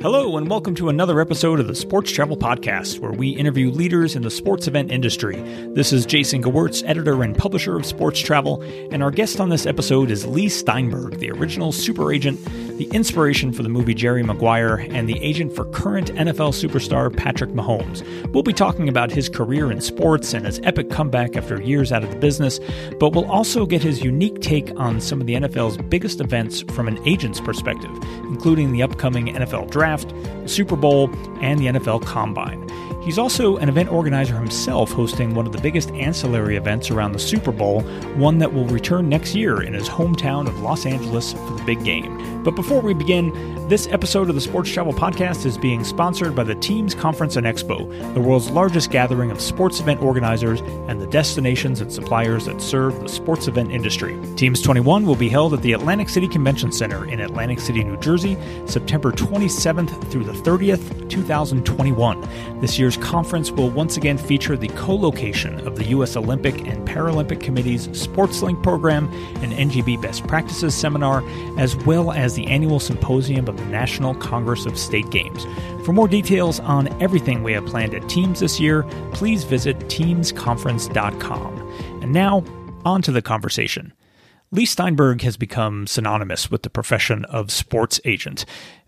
Hello, and welcome to another episode of the Sports Travel Podcast, where we interview leaders in the sports event industry. This is Jason Gewirtz, editor and publisher of Sports Travel, and our guest on this episode is Leigh Steinberg, the original super agent, the inspiration for the movie Jerry Maguire, and the agent for current NFL superstar Patrick Mahomes. We'll be talking about his career in sports and his epic comeback after years out of the business, but we'll also get his unique take on some of the NFL's biggest events from an agent's perspective, including the upcoming NFL Draft Super Bowl, and the NFL Combine. He's also an event organizer himself, hosting one of the biggest ancillary events around the Super Bowl, one that will return next year in his hometown of Los Angeles for the big game. But before we begin, this episode of the Sports Travel Podcast is being sponsored by the Teams Conference and Expo, the world's largest gathering of sports event organizers and the destinations and suppliers that serve the sports event industry. Teams 21 will be held at the Atlantic City Convention Center in Atlantic City, New Jersey, September 27th through the 30th, 2021. This year's conference will once again feature the co location of the U.S. Olympic and Paralympic Committee's SportsLink program and NGB Best Practices seminar, as well as the annual symposium of the National Congress of State Games. For more details on everything we have planned at Teams this year, please visit teamsconference.com. And now, on to the conversation. Leigh Steinberg has become synonymous with the profession of sports agent,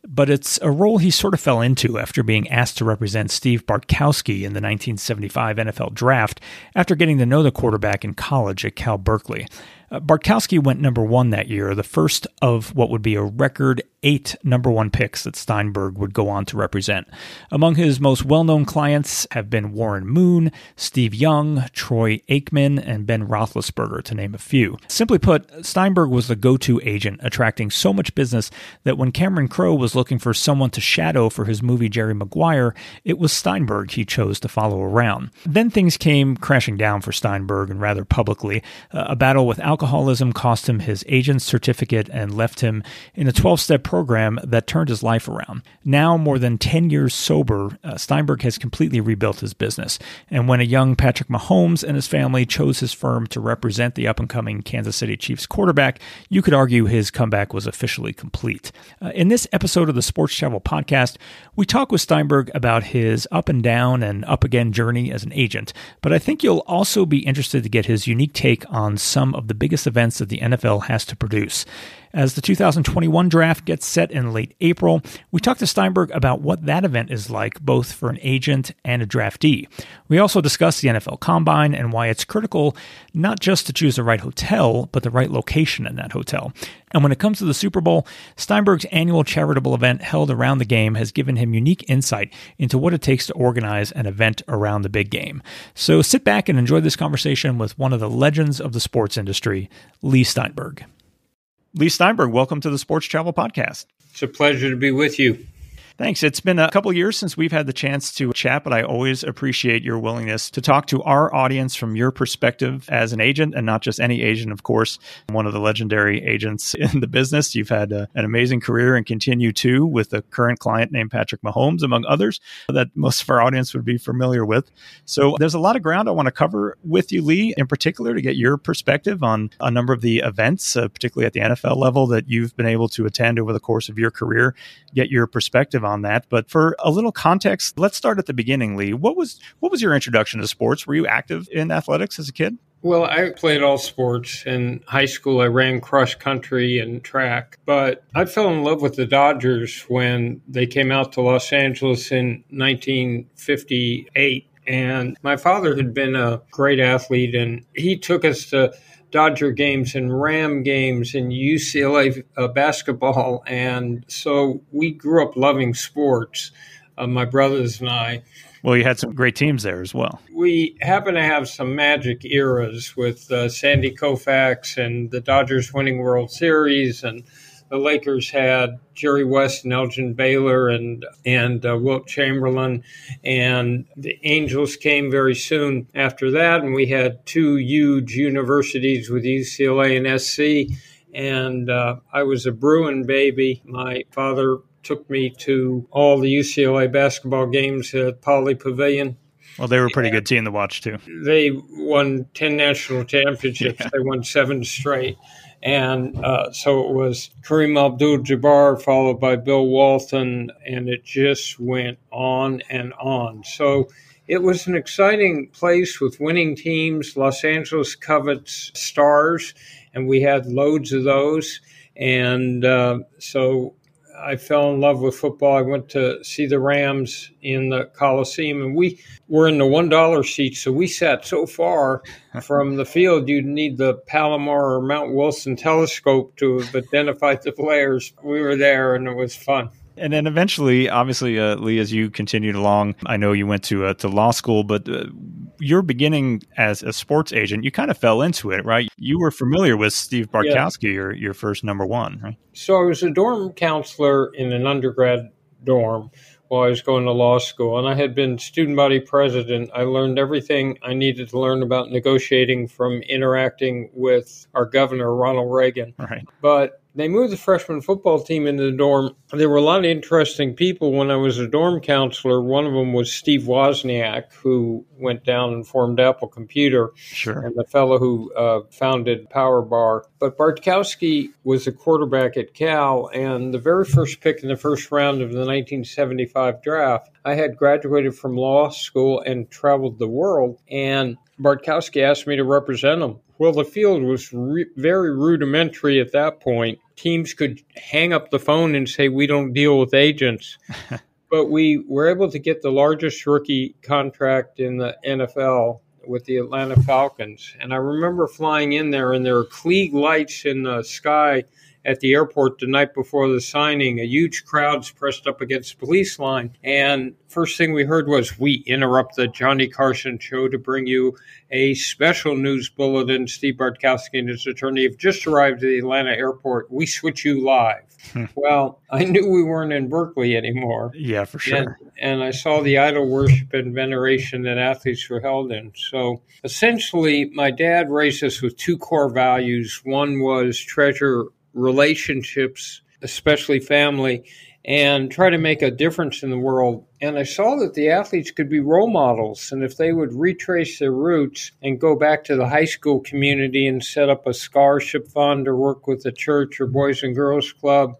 but it's a role he sort of fell into after being asked to represent Steve Bartkowski in the 1975 NFL Draft after getting to know the quarterback in college at Cal Berkeley. Uh, Bartkowski went number one that year, the first of what would be a record eight number one picks that Steinberg would go on to represent. Among his most well known clients have been Warren Moon, Steve Young, Troy Aikman, and Ben Roethlisberger, to name a few. Simply put, Steinberg was the go to agent, attracting so much business that when Cameron Crowe was looking for someone to shadow for his movie Jerry Maguire, it was Steinberg he chose to follow around. Then things came crashing down for Steinberg, and rather publicly. Uh, a battle with alcoholism cost him his agent's certificate and left him in a 12 step program that turned his life around. Now, more than 10 years sober, uh, Steinberg has completely rebuilt his business. And when a young Patrick Mahomes and his family chose his firm to represent the up and coming Kansas City Chiefs quarterback, you could argue his comeback was officially complete. Uh, in this episode of the Sports Travel Podcast, we talk with Steinberg about his up and down and up again journey as an agent, but I think you'll also be interested to get his unique take on some of the biggest events that the NFL has to produce. As the 2021 draft gets set in late April, we talked to Steinberg about what that event is like, both for an agent and a draftee. We also discussed the NFL Combine and why it's critical not just to choose the right hotel, but the right location in that hotel. And when it comes to the Super Bowl, Steinberg's annual charitable event held around the game has given him unique insight into what it takes to organize an event around the big game. So sit back and enjoy this conversation with one of the legends of the sports industry, Leigh Steinberg. Leigh Steinberg, welcome to the Sports Travel Podcast. It's a pleasure to be with you. Thanks. It's been a couple years since we've had the chance to chat, but I always appreciate your willingness to talk to our audience from your perspective as an agent and not just any agent, of course, one of the legendary agents in the business. You've had a, an amazing career and continue to with a current client named Patrick Mahomes, among others, that most of our audience would be familiar with. So there's a lot of ground I want to cover with you, Leigh, in particular, to get your perspective on a number of the events, uh, particularly at the NFL level, that you've been able to attend over the course of your career, get your perspective on on that. But for a little context, let's start at the beginning, Leigh. What was what was your introduction to sports? Were you active in athletics as a kid? Well, I played all sports. In high school, I ran cross country and track. But I fell in love with the Dodgers when they came out to Los Angeles in 1958. And my father had been a great athlete, and he took us to Dodger games and Ram games and UCLA uh, basketball. And so we grew up loving sports, uh, my brothers and I. Well, you had some great teams there as well. We happen to have some magic eras with uh, Sandy Koufax and the Dodgers winning World Series and – the Lakers had Jerry West and Elgin Baylor and and uh, Wilt Chamberlain, and the Angels came very soon after that, and we had two huge universities with UCLA and SC. And uh, I was a Bruin baby. My father took me to all the UCLA basketball games at Pauley Pavilion. Well, they were a pretty good team to watch too. They won ten national championships. Yeah. They won seven straight And uh, so it was Kareem Abdul Jabbar, followed by Bill Walton, and it just went on and on. So it was an exciting place with winning teams. Los Angeles covets stars, and we had loads of those. And uh, so I fell in love with football. I went to see the Rams in the Coliseum, and we were in the one dollar seats, so we sat so far from the field you'd need the Palomar or Mount Wilson telescope to have identified the players. We were there, and it was fun. And then eventually, obviously, uh, Leigh, as you continued along, I know you went to uh, to law school, but uh, your beginning as a sports agent, you kind of fell into it, right? You were familiar with Steve Bartkowski, yeah. your your first number one, right? So I was a dorm counselor in an undergrad dorm while I was going to law school, and I had been student body president. I learned everything I needed to learn about negotiating from interacting with our governor, Ronald Reagan. Right. But they moved the freshman football team into the dorm. There were a lot of interesting people when I was a dorm counselor. One of them was Steve Wozniak, who went down and formed Apple Computer, sure. and the fellow who uh, founded Power Bar. But Bartkowski was a quarterback at Cal, and the very first pick in the first round of the 1975 draft, I had graduated from law school and traveled the world, and Bartkowski asked me to represent him. Well, the field was re- very rudimentary at that point. Teams could hang up the phone and say, We don't deal with agents. but we were able to get the largest rookie contract in the NFL with the Atlanta Falcons. And I remember flying in there, and there were Klieg lights in the sky at the airport the night before the signing. A huge crowds pressed up against the police line. And first thing we heard was, We interrupt the Johnny Carson show to bring you a special news bulletin. Steve Bartkowski and his attorney have just arrived at the Atlanta airport. We switch you live. Hmm. well, I knew we weren't in Berkeley anymore. Yeah, for sure. And, and I saw the idol worship and veneration that athletes were held in. So essentially, my dad raised us with two core values. One was treasure relationships, especially family, and try to make a difference in the world. And I saw that the athletes could be role models. And if they would retrace their roots and go back to the high school community and set up a scholarship fund or work with the church or Boys and Girls Club,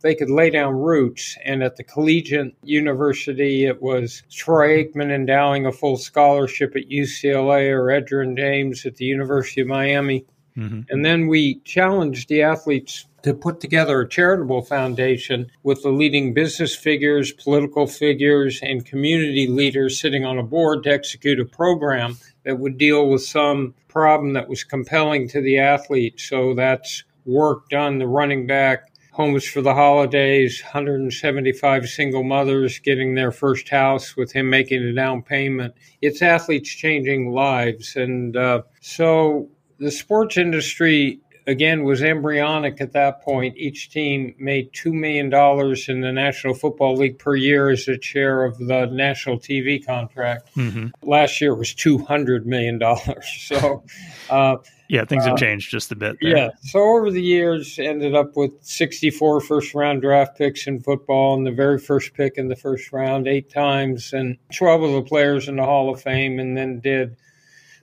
they could lay down roots. And at the collegiate university, it was Troy Aikman endowing a full scholarship at UCLA or Edgerrin James at the University of Miami. Mm-hmm. And then we challenged the athletes to put together a charitable foundation with the leading business figures, political figures, and community leaders sitting on a board to execute a program that would deal with some problem that was compelling to the athlete. So that's Warrick Dunn, the running back, homes for the holidays, 175 single mothers getting their first house with him making a down payment. It's athletes changing lives. And uh, so the sports industry again was embryonic at that point. Each team made two million dollars in the National Football League per year as a share of the national TV contract. Mm-hmm. Last year was two hundred million dollars. So, uh, yeah, things have uh, changed just a bit. There. Yeah. So over the years, ended up with 64 first round draft picks in football, and the very first pick in the first round eight times, and 12 of the players in the Hall of Fame, and then did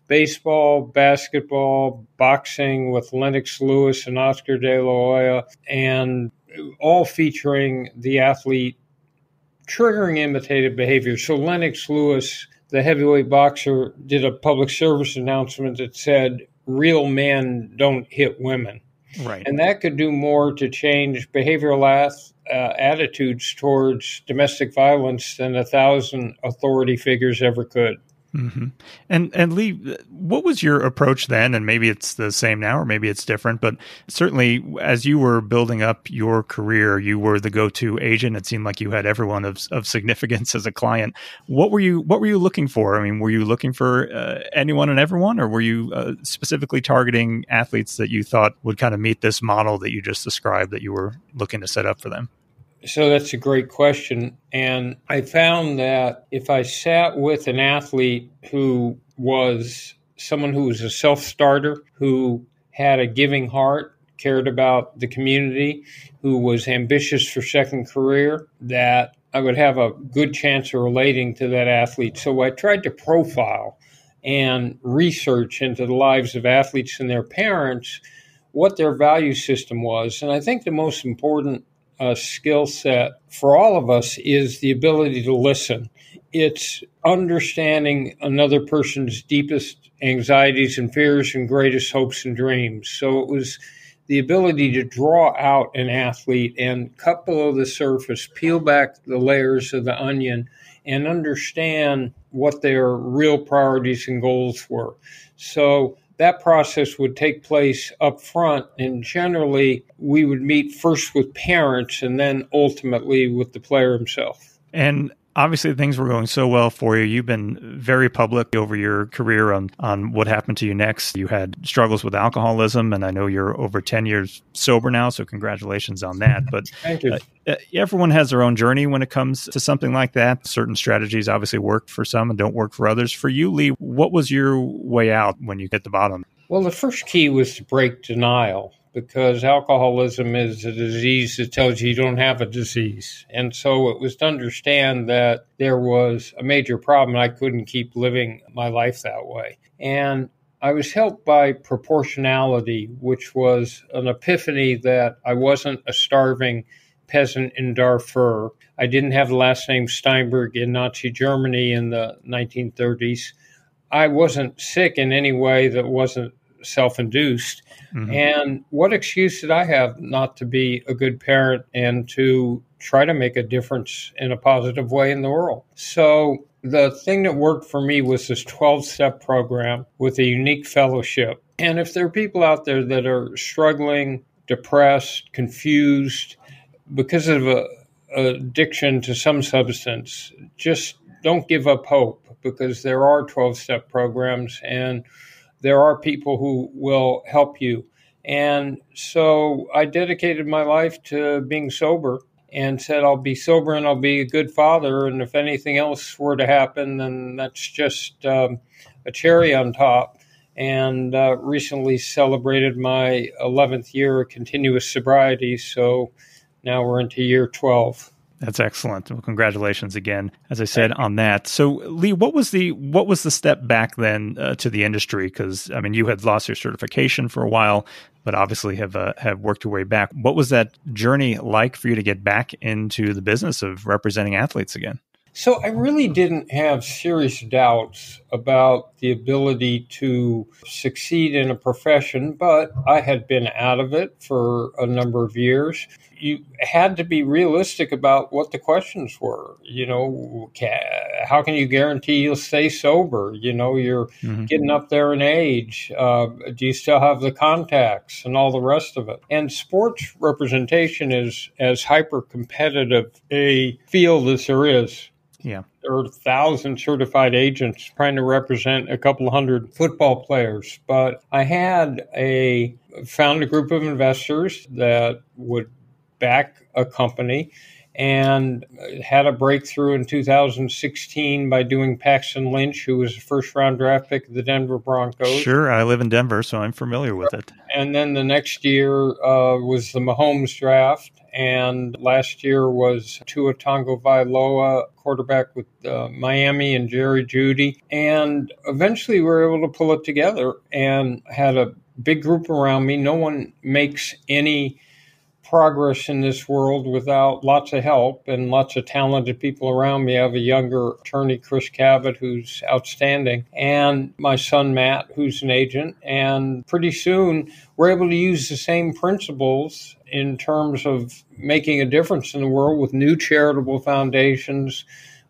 baseball, basketball, boxing with Lennox Lewis and Oscar De La Hoya, and all featuring the athlete triggering imitative behavior. So Lennox Lewis, the heavyweight boxer, did a public service announcement that said, "Real men don't hit women." Right. And that could do more to change behavioral uh, attitudes towards domestic violence than a thousand authority figures ever could. Mm-hmm. And and Leigh, what was your approach then? And maybe it's the same now, or maybe it's different. But certainly, as you were building up your career, you were the go-to agent. It seemed like you had everyone of of significance as a client. What were you What were you looking for? I mean, were you looking for uh, anyone and everyone, or were you uh, specifically targeting athletes that you thought would kind of meet this model that you just described that you were looking to set up for them? So that's a great question. And I found that if I sat with an athlete who was someone who was a self starter, who had a giving heart, cared about the community, who was ambitious for second career, that I would have a good chance of relating to that athlete. So I tried to profile and research into the lives of athletes and their parents what their value system was. And I think the most important uh, skill set for all of us is the ability to listen. It's understanding another person's deepest anxieties and fears and greatest hopes and dreams. So it was the ability to draw out an athlete and cut below the surface, peel back the layers of the onion, and understand what their real priorities and goals were. So that process would take place up front and generally we would meet first with parents and then ultimately with the player himself. And obviously things were going so well for you. You've been very public over your career on, on what happened to you next. You had struggles with alcoholism, and I know you're over 10 years sober now, so congratulations on that. But Thank you. Uh, uh, everyone has their own journey when it comes to something like that. Certain strategies obviously work for some and don't work for others. For you, Leigh, what was your way out when you hit the bottom? Well, the first key was to break denial because alcoholism is a disease that tells you you don't have a disease. And so it was to understand that there was a major problem. I couldn't keep living my life that way. And I was helped by proportionality, which was an epiphany that I wasn't a starving peasant in Darfur. I didn't have the last name Steinberg in Nazi Germany in the 1930s. I wasn't sick in any way that wasn't self induced. Mm-hmm. And what excuse did I have not to be a good parent and to try to make a difference in a positive way in the world? So, the thing that worked for me was this 12 step program with a unique fellowship. And if there are people out there that are struggling, depressed, confused because of a, addiction to some substance, just don't give up hope because there are 12 step programs and there are people who will help you. And so I dedicated my life to being sober and said, I'll be sober and I'll be a good father. And if anything else were to happen, then that's just um, a cherry on top. And uh, recently celebrated my 11th year of continuous sobriety. So now we're into year 12. That's excellent. Well, congratulations again, as I said on that. So, Leigh, what was the what was the step back then uh, to the industry? Because I mean, you had lost your certification for a while, but obviously have uh, have worked your way back. What was that journey like for you to get back into the business of representing athletes again? So I really didn't have serious doubts about the ability to succeed in a profession, but I had been out of it for a number of years. You had to be realistic about what the questions were. You know, how can you guarantee you'll stay sober? You know, you're mm-hmm. getting up there in age. Uh, do you still have the contacts and all the rest of it? And sports representation is as hyper competitive a field as there is yeah. There are a thousand certified agents trying to represent a couple hundred football players. But I had a found a group of investors that would back a company and had a breakthrough in 2016 by doing Paxton Lynch, who was a first round draft pick of the Denver Broncos. Sure, I live in Denver, so I'm familiar with it. And then the next year uh, was the Mahomes draft, and last year was Tua Tagovailoa, quarterback with uh, Miami, and Jerry Jeudy. And eventually, we were able to pull it together and had a big group around me. No one makes any progress in this world without lots of help and lots of talented people around me. I have a younger attorney, Chris Cabot, who's outstanding, and my son, Matt, who's an agent. And pretty soon, we're able to use the same principles in terms of making a difference in the world with new charitable foundations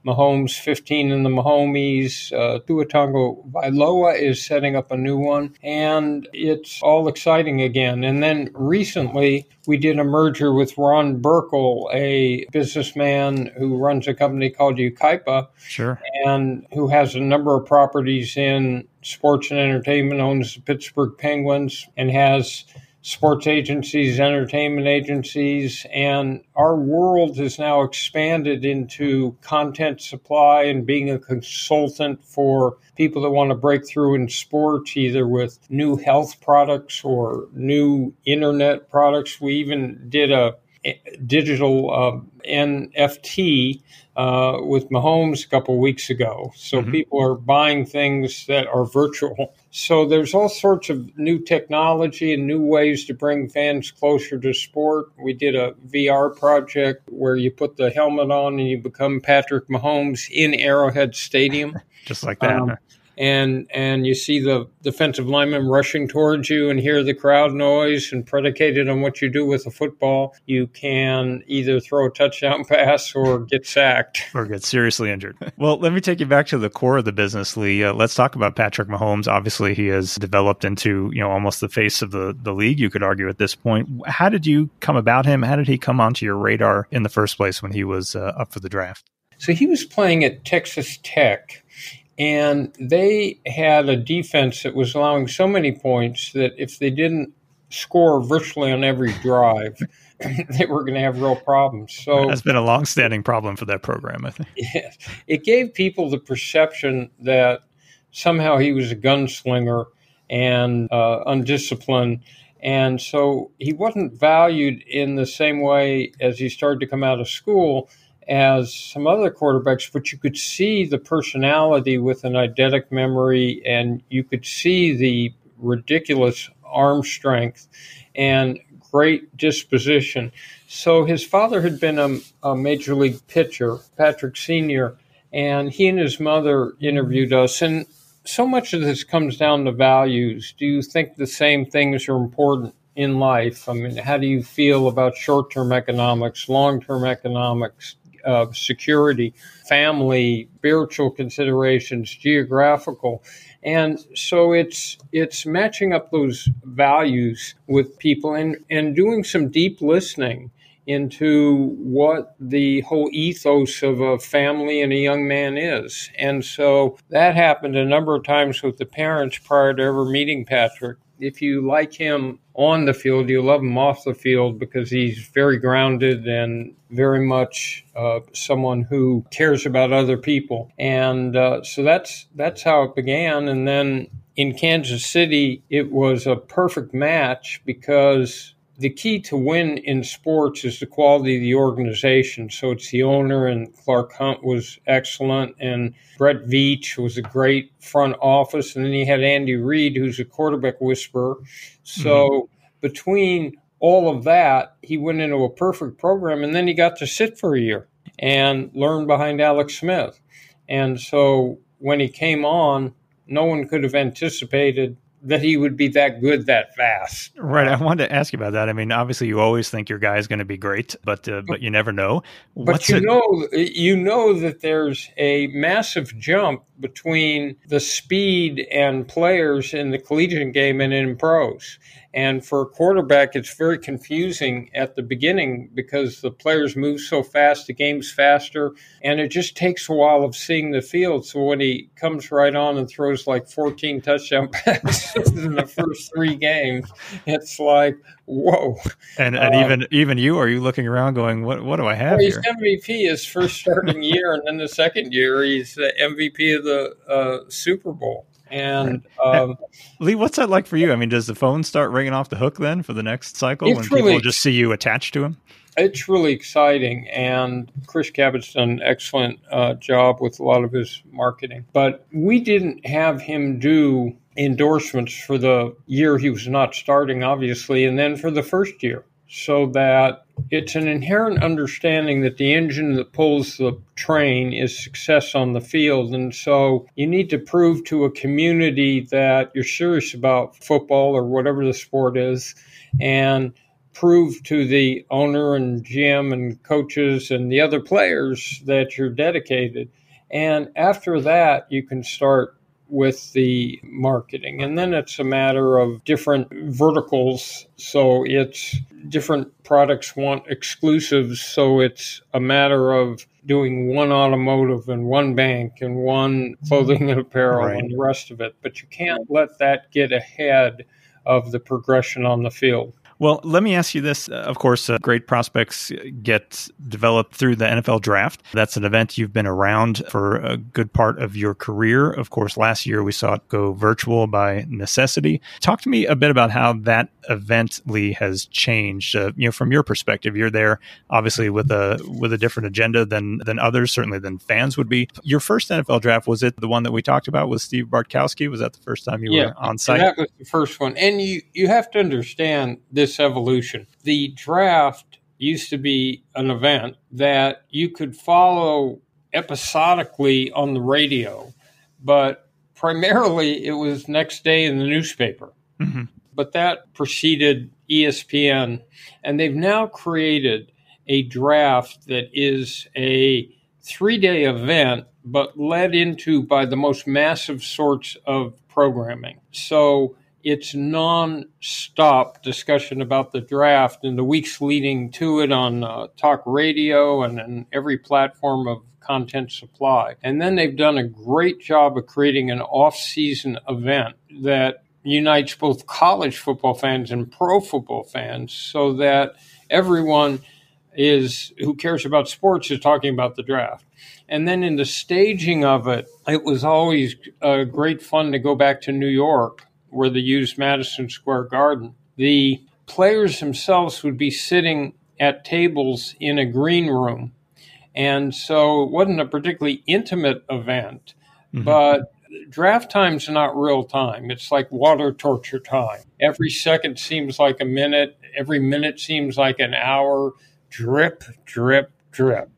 Mahomes 15 and the Mahomies. Uh, Tua Tagovailoa is setting up a new one, and it's all exciting again. And then recently, we did a merger with Ron Burkle, a businessman who runs a company called Yucaipa, sure, and who has a number of properties in sports and entertainment, owns the Pittsburgh Penguins, and has sports agencies, entertainment agencies, and our world has now expanded into content supply and being a consultant for people that want to break through in sports, either with new health products or new internet products. We even did a digital uh, NFT uh, with Mahomes a couple weeks ago. So mm-hmm. people are buying things that are virtual. So there's all sorts of new technology and new ways to bring fans closer to sport. We did a VR project where you put the helmet on and you become Patrick Mahomes in Arrowhead Stadium. Just like that. Um, and and you see the defensive lineman rushing towards you and hear the crowd noise and predicated on what you do with the football you can either throw a touchdown pass or get sacked. Or get seriously injured. Well let me take you back to the core of the business Leigh. Uh, let's talk about patrick mahomes. Obviously he has developed into you know almost the face of the, the league you could argue at this point. How did you come about him? How did he come onto your radar in the first place when he was uh, up for the draft? So he was playing at texas tech and they had a defense that was allowing so many points that if they didn't score virtually on every drive, they were going to have real problems. So that's been a long-standing problem for that program, I think. Yes, it gave people the perception that somehow he was a gunslinger and uh, undisciplined, and so he wasn't valued in the same way as he started to come out of school as some other quarterbacks, but you could see the personality with an eidetic memory and you could see the ridiculous arm strength and great disposition. So his father had been a, a major league pitcher, Patrick Sr., and he and his mother interviewed us. And so much of this comes down to values. Do you think the same things are important in life? I mean, how do you feel about short term economics, long term economics, of security, family, spiritual considerations, geographical. And so it's it's matching up those values with people and, and doing some deep listening into what the whole ethos of a family and a young man is. And so that happened a number of times with the parents prior to ever meeting Patrick if you like him on the field, you love him off the field because he's very grounded and very much uh, someone who cares about other people. And uh, so that's that's how it began. And then in Kansas City, it was a perfect match because the key to win in sports is the quality of the organization. So it's the owner, and Clark Hunt was excellent, and Brett Veach was a great front office, and then he had Andy Reid, who's a quarterback whisperer. So mm-hmm. Between all of that, he went into a perfect program, and then he got to sit for a year and learn behind Alex Smith. And so when he came on, no one could have anticipated that he would be that good that fast. Right. I wanted to ask you about that. I mean, obviously, you always think your guy is going to be great, but uh, but you never know. What's but you it? know, you know that there's a massive jump between the speed and players in the collegiate game and in pros. And for a quarterback, it's very confusing at the beginning because the players move so fast, the game's faster, and it just takes a while of seeing the field. So when he comes right on and throws like 14 touchdown passes in the first three games, it's like, whoa. And and uh, even even you, are you looking around going, what what do I have well, he's here? MVP his first starting year, and then the second year he's the MVP of the uh, Super Bowl. And um, Leigh, what's that like for you? I mean, does the phone start ringing off the hook then for the next cycle when really, people just see you attached to him? It's really exciting, and Chris Cabot's done an excellent uh, job with a lot of his marketing. But we didn't have him do endorsements for the year he was not starting, obviously, and then for the first year so that it's an inherent understanding that the engine that pulls the train is success on the field. And so you need to prove to a community that you're serious about football or whatever the sport is and prove to the owner and GM and coaches and the other players that you're dedicated. And after that, you can start with the marketing. And then it's a matter of different verticals. So it's different products want exclusives. So it's a matter of doing one automotive and one bank and one clothing and apparel right. and the rest of it. But you can't let that get ahead of the progression on the field. Well, let me ask you this. Uh, of course, uh, great prospects get developed through the NFL draft. That's an event you've been around for a good part of your career. Of course, last year we saw it go virtual by necessity. Talk to me a bit about how that event, Leigh, has changed. Uh, you know, from your perspective, you're there obviously with a with a different agenda than than others, certainly than fans would be. Your first NFL draft was it the one that we talked about with Steve Bartkowski? Was that the first time you yeah, were on site? Yeah, that was the first one. And you you have to understand this evolution. The draft used to be an event that you could follow episodically on the radio, but primarily it was next day in the newspaper. Mm-hmm. But that preceded ESPN, and they've now created a draft that is a three day event, but led into by the most massive sorts of programming. So it's non-stop discussion about the draft in the weeks leading to it on uh, talk radio and, and every platform of content supply. And then they've done a great job of creating an off-season event that unites both college football fans and pro football fans so that everyone is who cares about sports is talking about the draft. And then in the staging of it, it was always uh, great fun to go back to New York where they used Madison Square Garden, the players themselves would be sitting at tables in a green room. And so it wasn't a particularly intimate event, mm-hmm. but draft time's not real time. It's like water torture time. Every second seems like a minute, every minute seems like an hour. Drip, drip, drip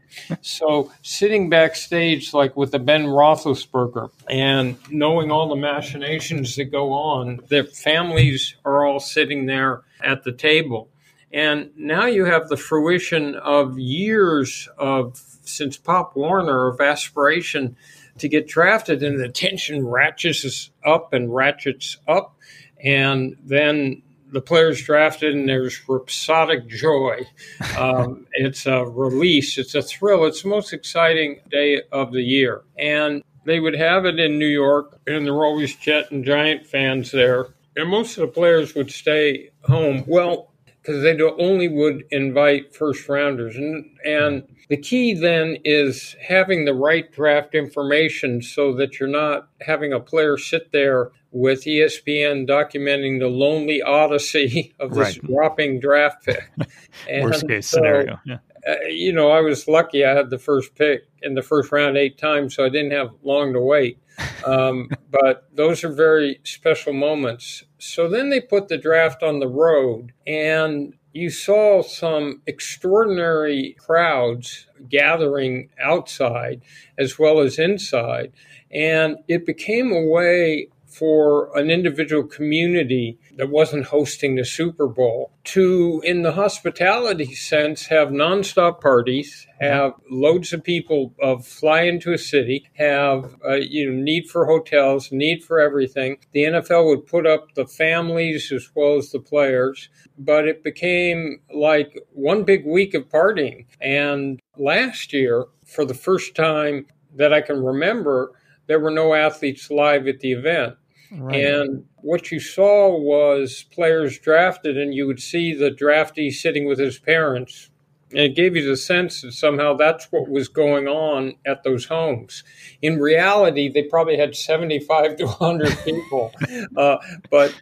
so sitting backstage, like with the Ben Roethlisberger, and knowing all the machinations that go on, their families are all sitting there at the table. And now you have the fruition of years of, since Pop Warner, of aspiration to get drafted, and the tension ratchets up and ratchets up. And then the players drafted, and there's rhapsodic joy. Um, it's a release, it's a thrill. It's the most exciting day of the year. And they would have it in New York, and there were always Jet and Giant fans there. And most of the players would stay home. Well, because they only would invite first rounders. And, and the key then is having the right draft information so that you're not having a player sit there with ESPN documenting the lonely odyssey of this right. dropping draft pick. Worst case so, scenario. Yeah. Uh, you know, I was lucky. I had the first pick in the first round eight times, so I didn't have long to wait. Um, but those are very special moments. So then they put the draft on the road, and you saw some extraordinary crowds gathering outside as well as inside. And it became a way for an individual community that wasn't hosting the Super Bowl to, in the hospitality sense, have nonstop parties, have loads of people of fly into a city, have uh, you know need for hotels, need for everything. The NFL would put up the families as well as the players, but it became like one big week of partying. And last year, for the first time that I can remember, there were no athletes live at the event. Right. And what you saw was players drafted, and you would see the draftee sitting with his parents. And it gave you the sense that somehow that's what was going on at those homes. In reality, they probably had 75 to 100 people, uh, but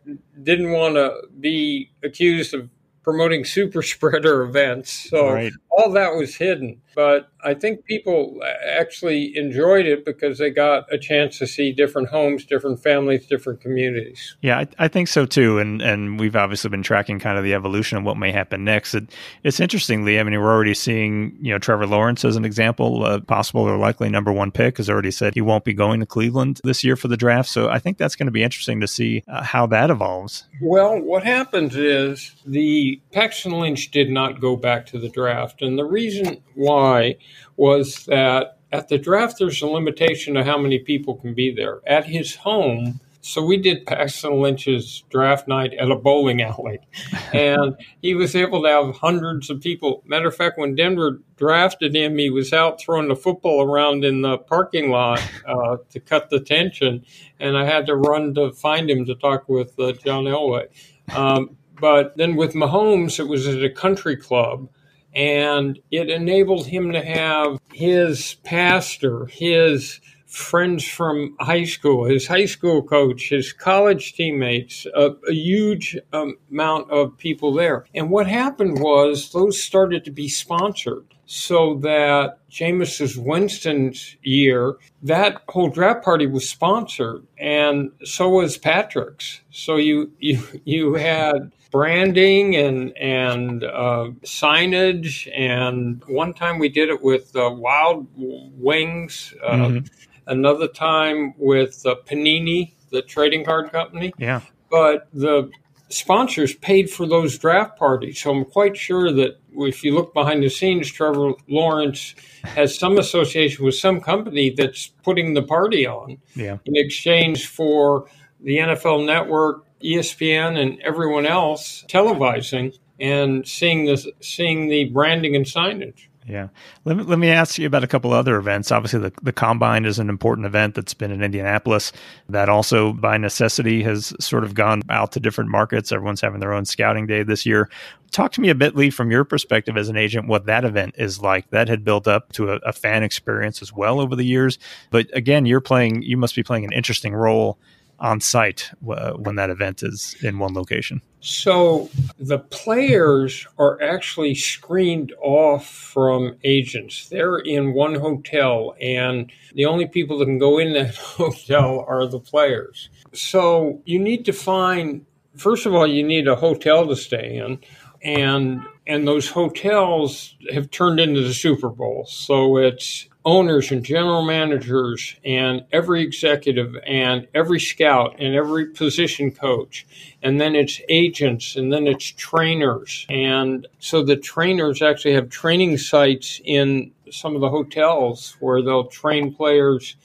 didn't want to be accused of promoting super spreader events. So right. all that was hidden. But I think people actually enjoyed it because they got a chance to see different homes, different families, different communities. Yeah, I, I think so too. And and we've obviously been tracking kind of the evolution of what may happen next. It, it's interestingly, I mean, we're already seeing, you know, Trevor Lawrence as an example, a possible or likely number one pick, has already said he won't be going to Cleveland this year for the draft. So I think that's going to be interesting to see uh, how that evolves. Well, what happens is the Paxton Lynch did not go back to the draft, and the reason why was that at the draft, there's a limitation to how many people can be there. At his home, so we did Paxton Lynch's draft night at a bowling alley, and he was able to have hundreds of people. Matter of fact, when Denver drafted him, he was out throwing the football around in the parking lot uh, to cut the tension, and I had to run to find him to talk with uh, John Elway. Um, But then with Mahomes, it was at a country club and it enabled him to have his pastor, his friends from high school, his high school coach, his college teammates, a, a huge um, amount of people there. And what happened was those started to be sponsored so that Jameis Winston's year, that whole draft party was sponsored, and so was Patrick's. So you you you had branding and and uh, signage, and one time we did it with uh, Wild Wings. Uh, mm-hmm. Another time with uh, Panini, the trading card company. Yeah. But the sponsors paid for those draft parties. So I'm quite sure that if you look behind the scenes, Trevor Lawrence has some association with some company that's putting the party on yeah. in exchange for the NFL network, ESPN, and everyone else televising and seeing the seeing the branding and signage. Yeah. Let me, let me ask you about a couple other events. Obviously, the, the Combine is an important event that's been in Indianapolis. That also, by necessity, has sort of gone out to different markets. Everyone's having their own scouting day this year. Talk to me a bit, Leigh, from your perspective as an agent, what that event is like. That had built up to a, a fan experience as well over the years. But again, you're playing, you must be playing an interesting role on site uh, when that event is in one location? So the players are actually screened off from agents. They're in one hotel, and the only people that can go in that hotel are the players. So you need to find, first of all, you need a hotel to stay in. And and those hotels have turned into the Super Bowl. So it's owners and general managers and every executive and every scout and every position coach. And then it's agents and then it's trainers. And so the trainers actually have training sites in some of the hotels where they'll train players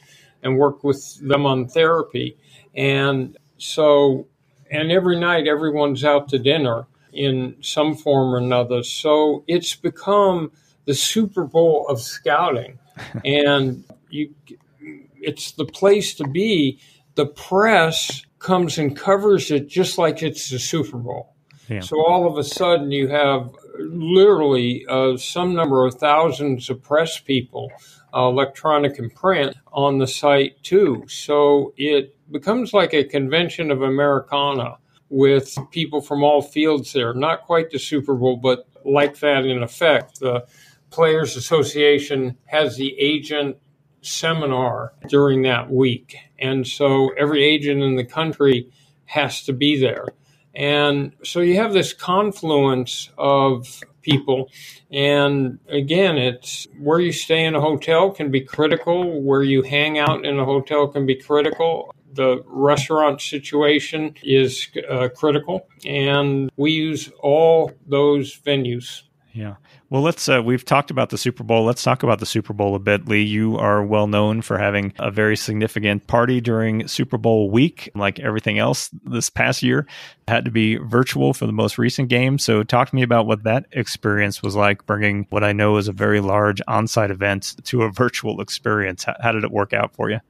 and work with them on therapy. And so and every night everyone's out to dinner in some form or another so it's become the super bowl of scouting and you, it's the place to be. The press comes and covers it just like it's the Super Bowl. Yeah. So all of a sudden, you have literally uh, some number of thousands of press people, uh, electronic and print, on the site too. So it becomes like a convention of Americana with people from all fields there. Not quite the Super Bowl, but like that in effect. The Players Association has the agent seminar during that week. And so every agent in the country has to be there. And so you have this confluence of people. And again, it's where you stay in a hotel can be critical, where you hang out in a hotel can be critical. The restaurant situation is uh, critical, and we use all those venues. Yeah. Well, let's. Uh, we've talked about the Super Bowl. Let's talk about the Super Bowl a bit. Leigh, you are well known for having a very significant party during Super Bowl week. Like everything else this past year, had to be virtual for the most recent game. So, talk to me about what that experience was like, bringing what I know is a very large on-site event to a virtual experience. How, how did it work out for you?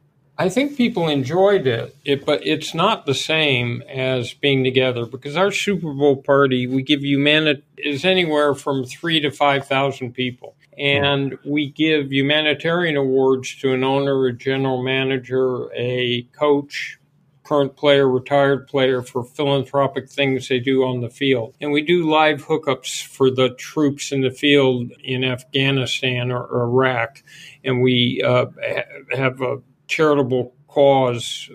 I think people enjoyed it, it, but it's not the same as being together because our Super Bowl party, we give humanity is anywhere from three to 5,000 people. And we give humanitarian awards to an owner, a general manager, a coach, current player, retired player for philanthropic things they do on the field. And we do live hookups for the troops in the field in Afghanistan or, or Iraq. And we uh, have a charitable cause.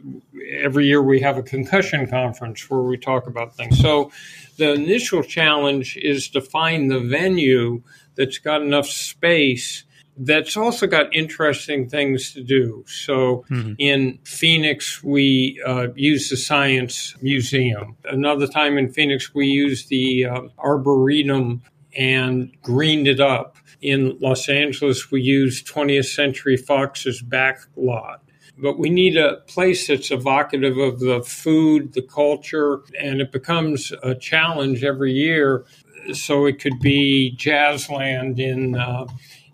Every year we have a concussion conference where we talk about things. So the initial challenge is to find the venue that's got enough space that's also got interesting things to do. So mm-hmm. in Phoenix, we uh, use the Science Museum. Another time in Phoenix, we use the uh, Arboretum and greened it up. In Los Angeles, we use 20th Century Fox's back lot but we need a place that's evocative of the food, the culture, and it becomes a challenge every year. So it could be Jazzland in uh,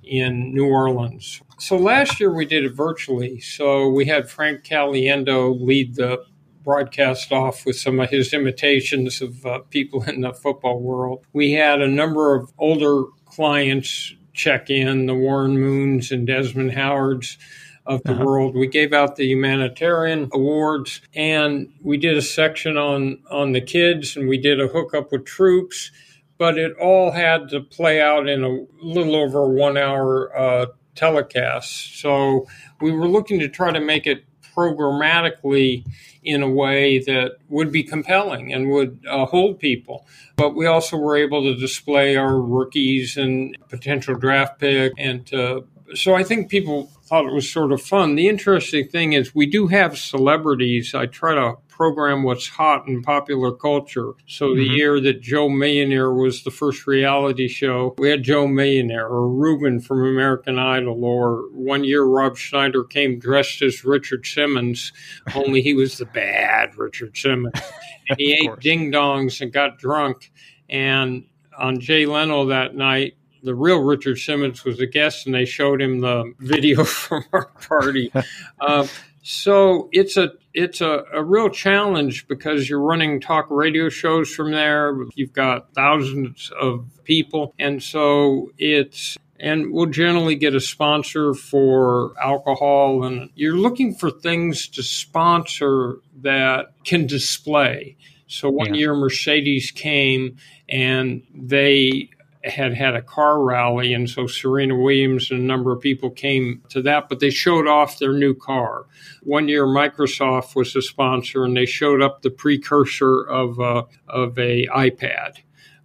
in New Orleans. So last year we did it virtually. So we had Frank Caliendo lead the broadcast off with some of his imitations of uh, people in the football world. We had a number of older clients check in, the Warren Moons and Desmond Howards of the uh-huh. world. We gave out the humanitarian awards and we did a section on on the kids and we did a hookup with troops, but it all had to play out in a little over one hour uh, telecast. So we were looking to try to make it programmatically in a way that would be compelling and would uh, hold people. But we also were able to display our rookies and potential draft pick. And uh, so I think people thought it was sort of fun. The interesting thing is we do have celebrities. I try to program what's hot in popular culture. So mm-hmm. the year that Joe Millionaire was the first reality show, we had Joe Millionaire or Ruben from American Idol, or one year Rob Schneider came dressed as Richard Simmons, only he was the bad Richard Simmons. And he ate ding dongs and got drunk. And on Jay Leno that night, the real Richard Simmons was a guest, and they showed him the video from our party. uh, so it's a it's a, a real challenge because you're running talk radio shows from there. You've got thousands of people, and so it's and we'll generally get a sponsor for alcohol and you're looking for things to sponsor that can display so one yeah. year mercedes came and they had had a car rally, and so Serena Williams and a number of people came to that, but they showed off their new car. One year, Microsoft was a sponsor, and they showed up the precursor of a, of a iPad.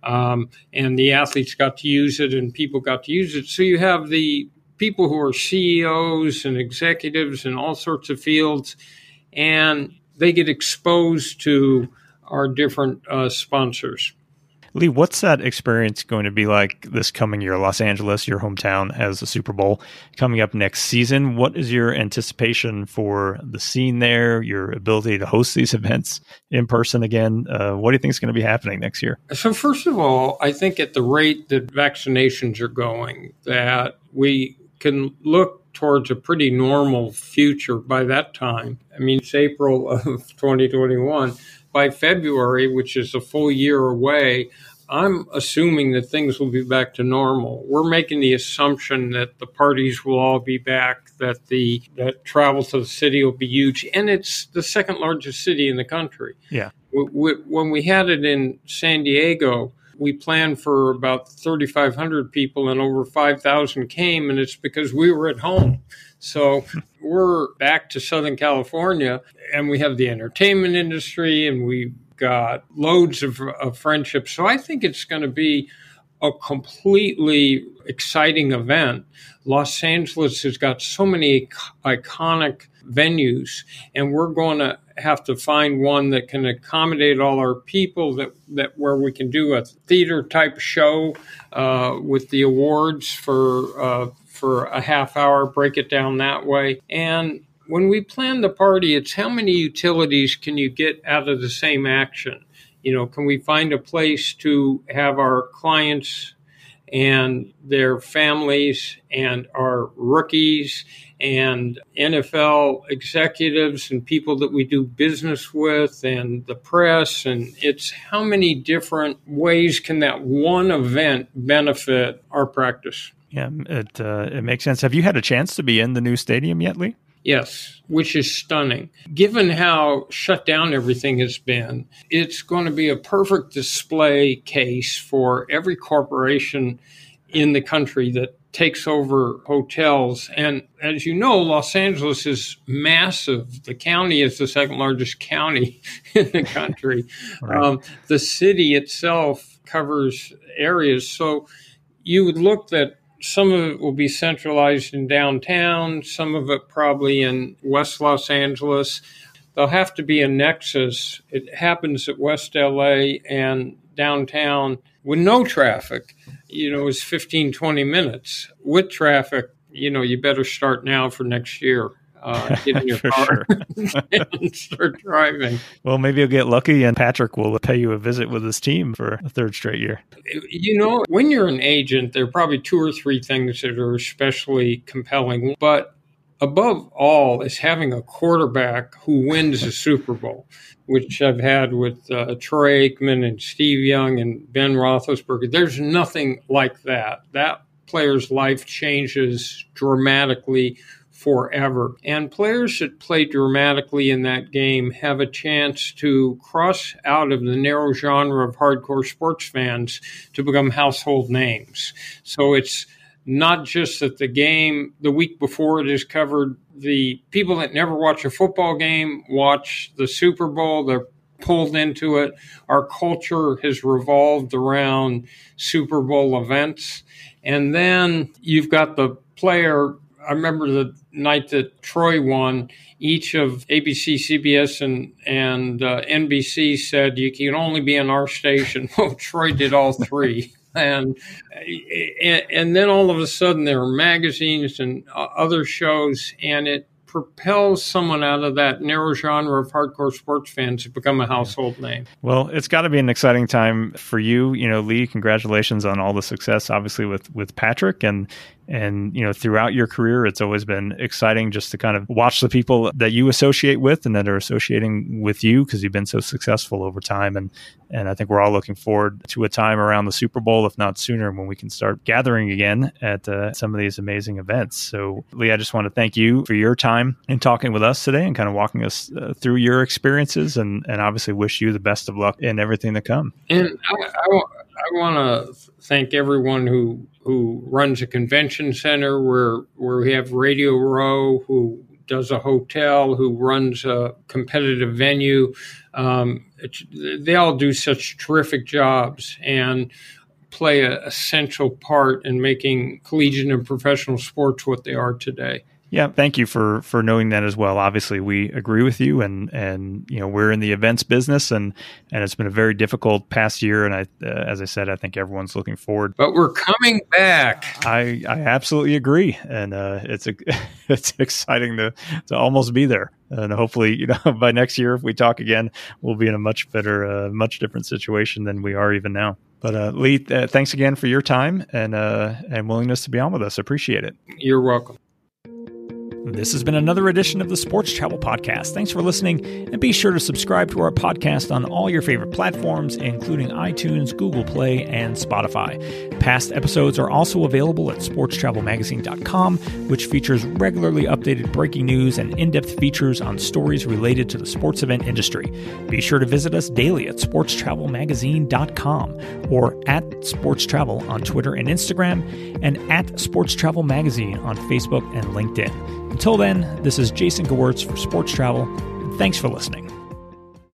Um, and the athletes got to use it, and people got to use it. So you have the people who are CEOs and executives in all sorts of fields, and they get exposed to our different uh, sponsors. Leigh, what's that experience going to be like this coming year? Los Angeles, your hometown, has a Super Bowl coming up next season. What is your anticipation for the scene there, your ability to host these events in person again? Uh, what do you think is going to be happening next year? So, first of all, I think at the rate that vaccinations are going, that we can look towards a pretty normal future by that time. I mean, it's April of 2021 by February, which is a full year away, I'm assuming that things will be back to normal. We're making the assumption that the parties will all be back, that the that travel to the city will be huge, and it's the second largest city in the country. Yeah. When we had it in San Diego, we planned for about 3,500 people, and over 5,000 came, and it's because we were at home. So we're back to Southern California, and we have the entertainment industry, and we've got loads of, of friendships. So I think it's going to be a completely exciting event. Los Angeles has got so many iconic venues, and we're going to have to find one that can accommodate all our people that, that where we can do a theater type show uh, with the awards for uh, for a half hour, break it down that way. And when we plan the party, it's how many utilities can you get out of the same action? You know, can we find a place to have our clients and their families and our rookies and NFL executives and people that we do business with and the press and it's how many different ways can that one event benefit our practice yeah, it uh, it makes sense. Have you had a chance to be in the new stadium yet, Leigh? Yes, which is stunning. Given how shut down everything has been, it's going to be a perfect display case for every corporation in the country that takes over hotels. And as you know, Los Angeles is massive. The county is the second largest county in the country. right. um, the city itself covers areas. So you would look that some of it will be centralized in downtown, some of it probably in West Los Angeles. There'll have to be a nexus. It happens at West LA and downtown with no traffic, you know, is 15, 20 minutes. With traffic, you know, you better start now for next year uh, get in your car and start driving. Well, maybe you'll get lucky and Patrick will pay you a visit with his team for a third straight year. You know, when you're an agent, there are probably two or three things that are especially compelling. But above all is having a quarterback who wins a Super Bowl, which I've had with uh, Troy Aikman and Steve Young and Ben Roethlisberger. There's nothing like that. That player's life changes dramatically forever. And players that play dramatically in that game have a chance to cross out of the narrow genre of hardcore sports fans to become household names. So it's not just that the game the week before it is covered the people that never watch a football game watch the super bowl they're pulled into it our culture has revolved around super bowl events and then you've got the player i remember the night that troy won each of abc cbs and, and uh, nbc said you can only be in our station well troy did all three and, and then all of a sudden there are magazines and other shows, and it propels someone out of that narrow genre of hardcore sports fans to become a household name. Well, it's got to be an exciting time for you. You know, Leigh, congratulations on all the success, obviously with with Patrick, and and, you know, throughout your career, it's always been exciting just to kind of watch the people that you associate with and that are associating with you because you've been so successful over time. And, and I think we're all looking forward to a time around the Super Bowl, if not sooner, when we can start gathering again at uh, some of these amazing events. So, Leigh, I just want to thank you for your time in talking with us today and kind of walking us uh, through your experiences and, and obviously wish you the best of luck in everything to come. And I, I, want to thank everyone who who runs a convention center where where we have Radio Row, who does a hotel, who runs a competitive venue. Um, they all do such terrific jobs and play an essential part in making collegiate and professional sports what they are today. Yeah, thank you for for knowing that as well. Obviously, we agree with you, and and you know we're in the events business, and and it's been a very difficult past year. And I, uh, as I said, I think everyone's looking forward. But we're coming back. I I absolutely agree, and uh, it's a it's exciting to to almost be there. And hopefully, you know, by next year, if we talk again, we'll be in a much better, uh, much different situation than we are even now. But uh, Leigh, uh, thanks again for your time and uh, and willingness to be on with us. Appreciate it. You're welcome. This has been another edition of the Sports Travel Podcast. Thanks for listening, and be sure to subscribe to our podcast on all your favorite platforms, including iTunes, Google Play, and Spotify. Past episodes are also available at sportstravelmagazine.com, which features regularly updated breaking news and in depth features on stories related to the sports event industry. Be sure to visit us daily at sportstravelmagazine.com or at Sports Travel on Twitter and Instagram, and at Sports Travel Magazine on Facebook and LinkedIn. Until then, this is Jason Gewirtz for Sports Travel, and thanks for listening.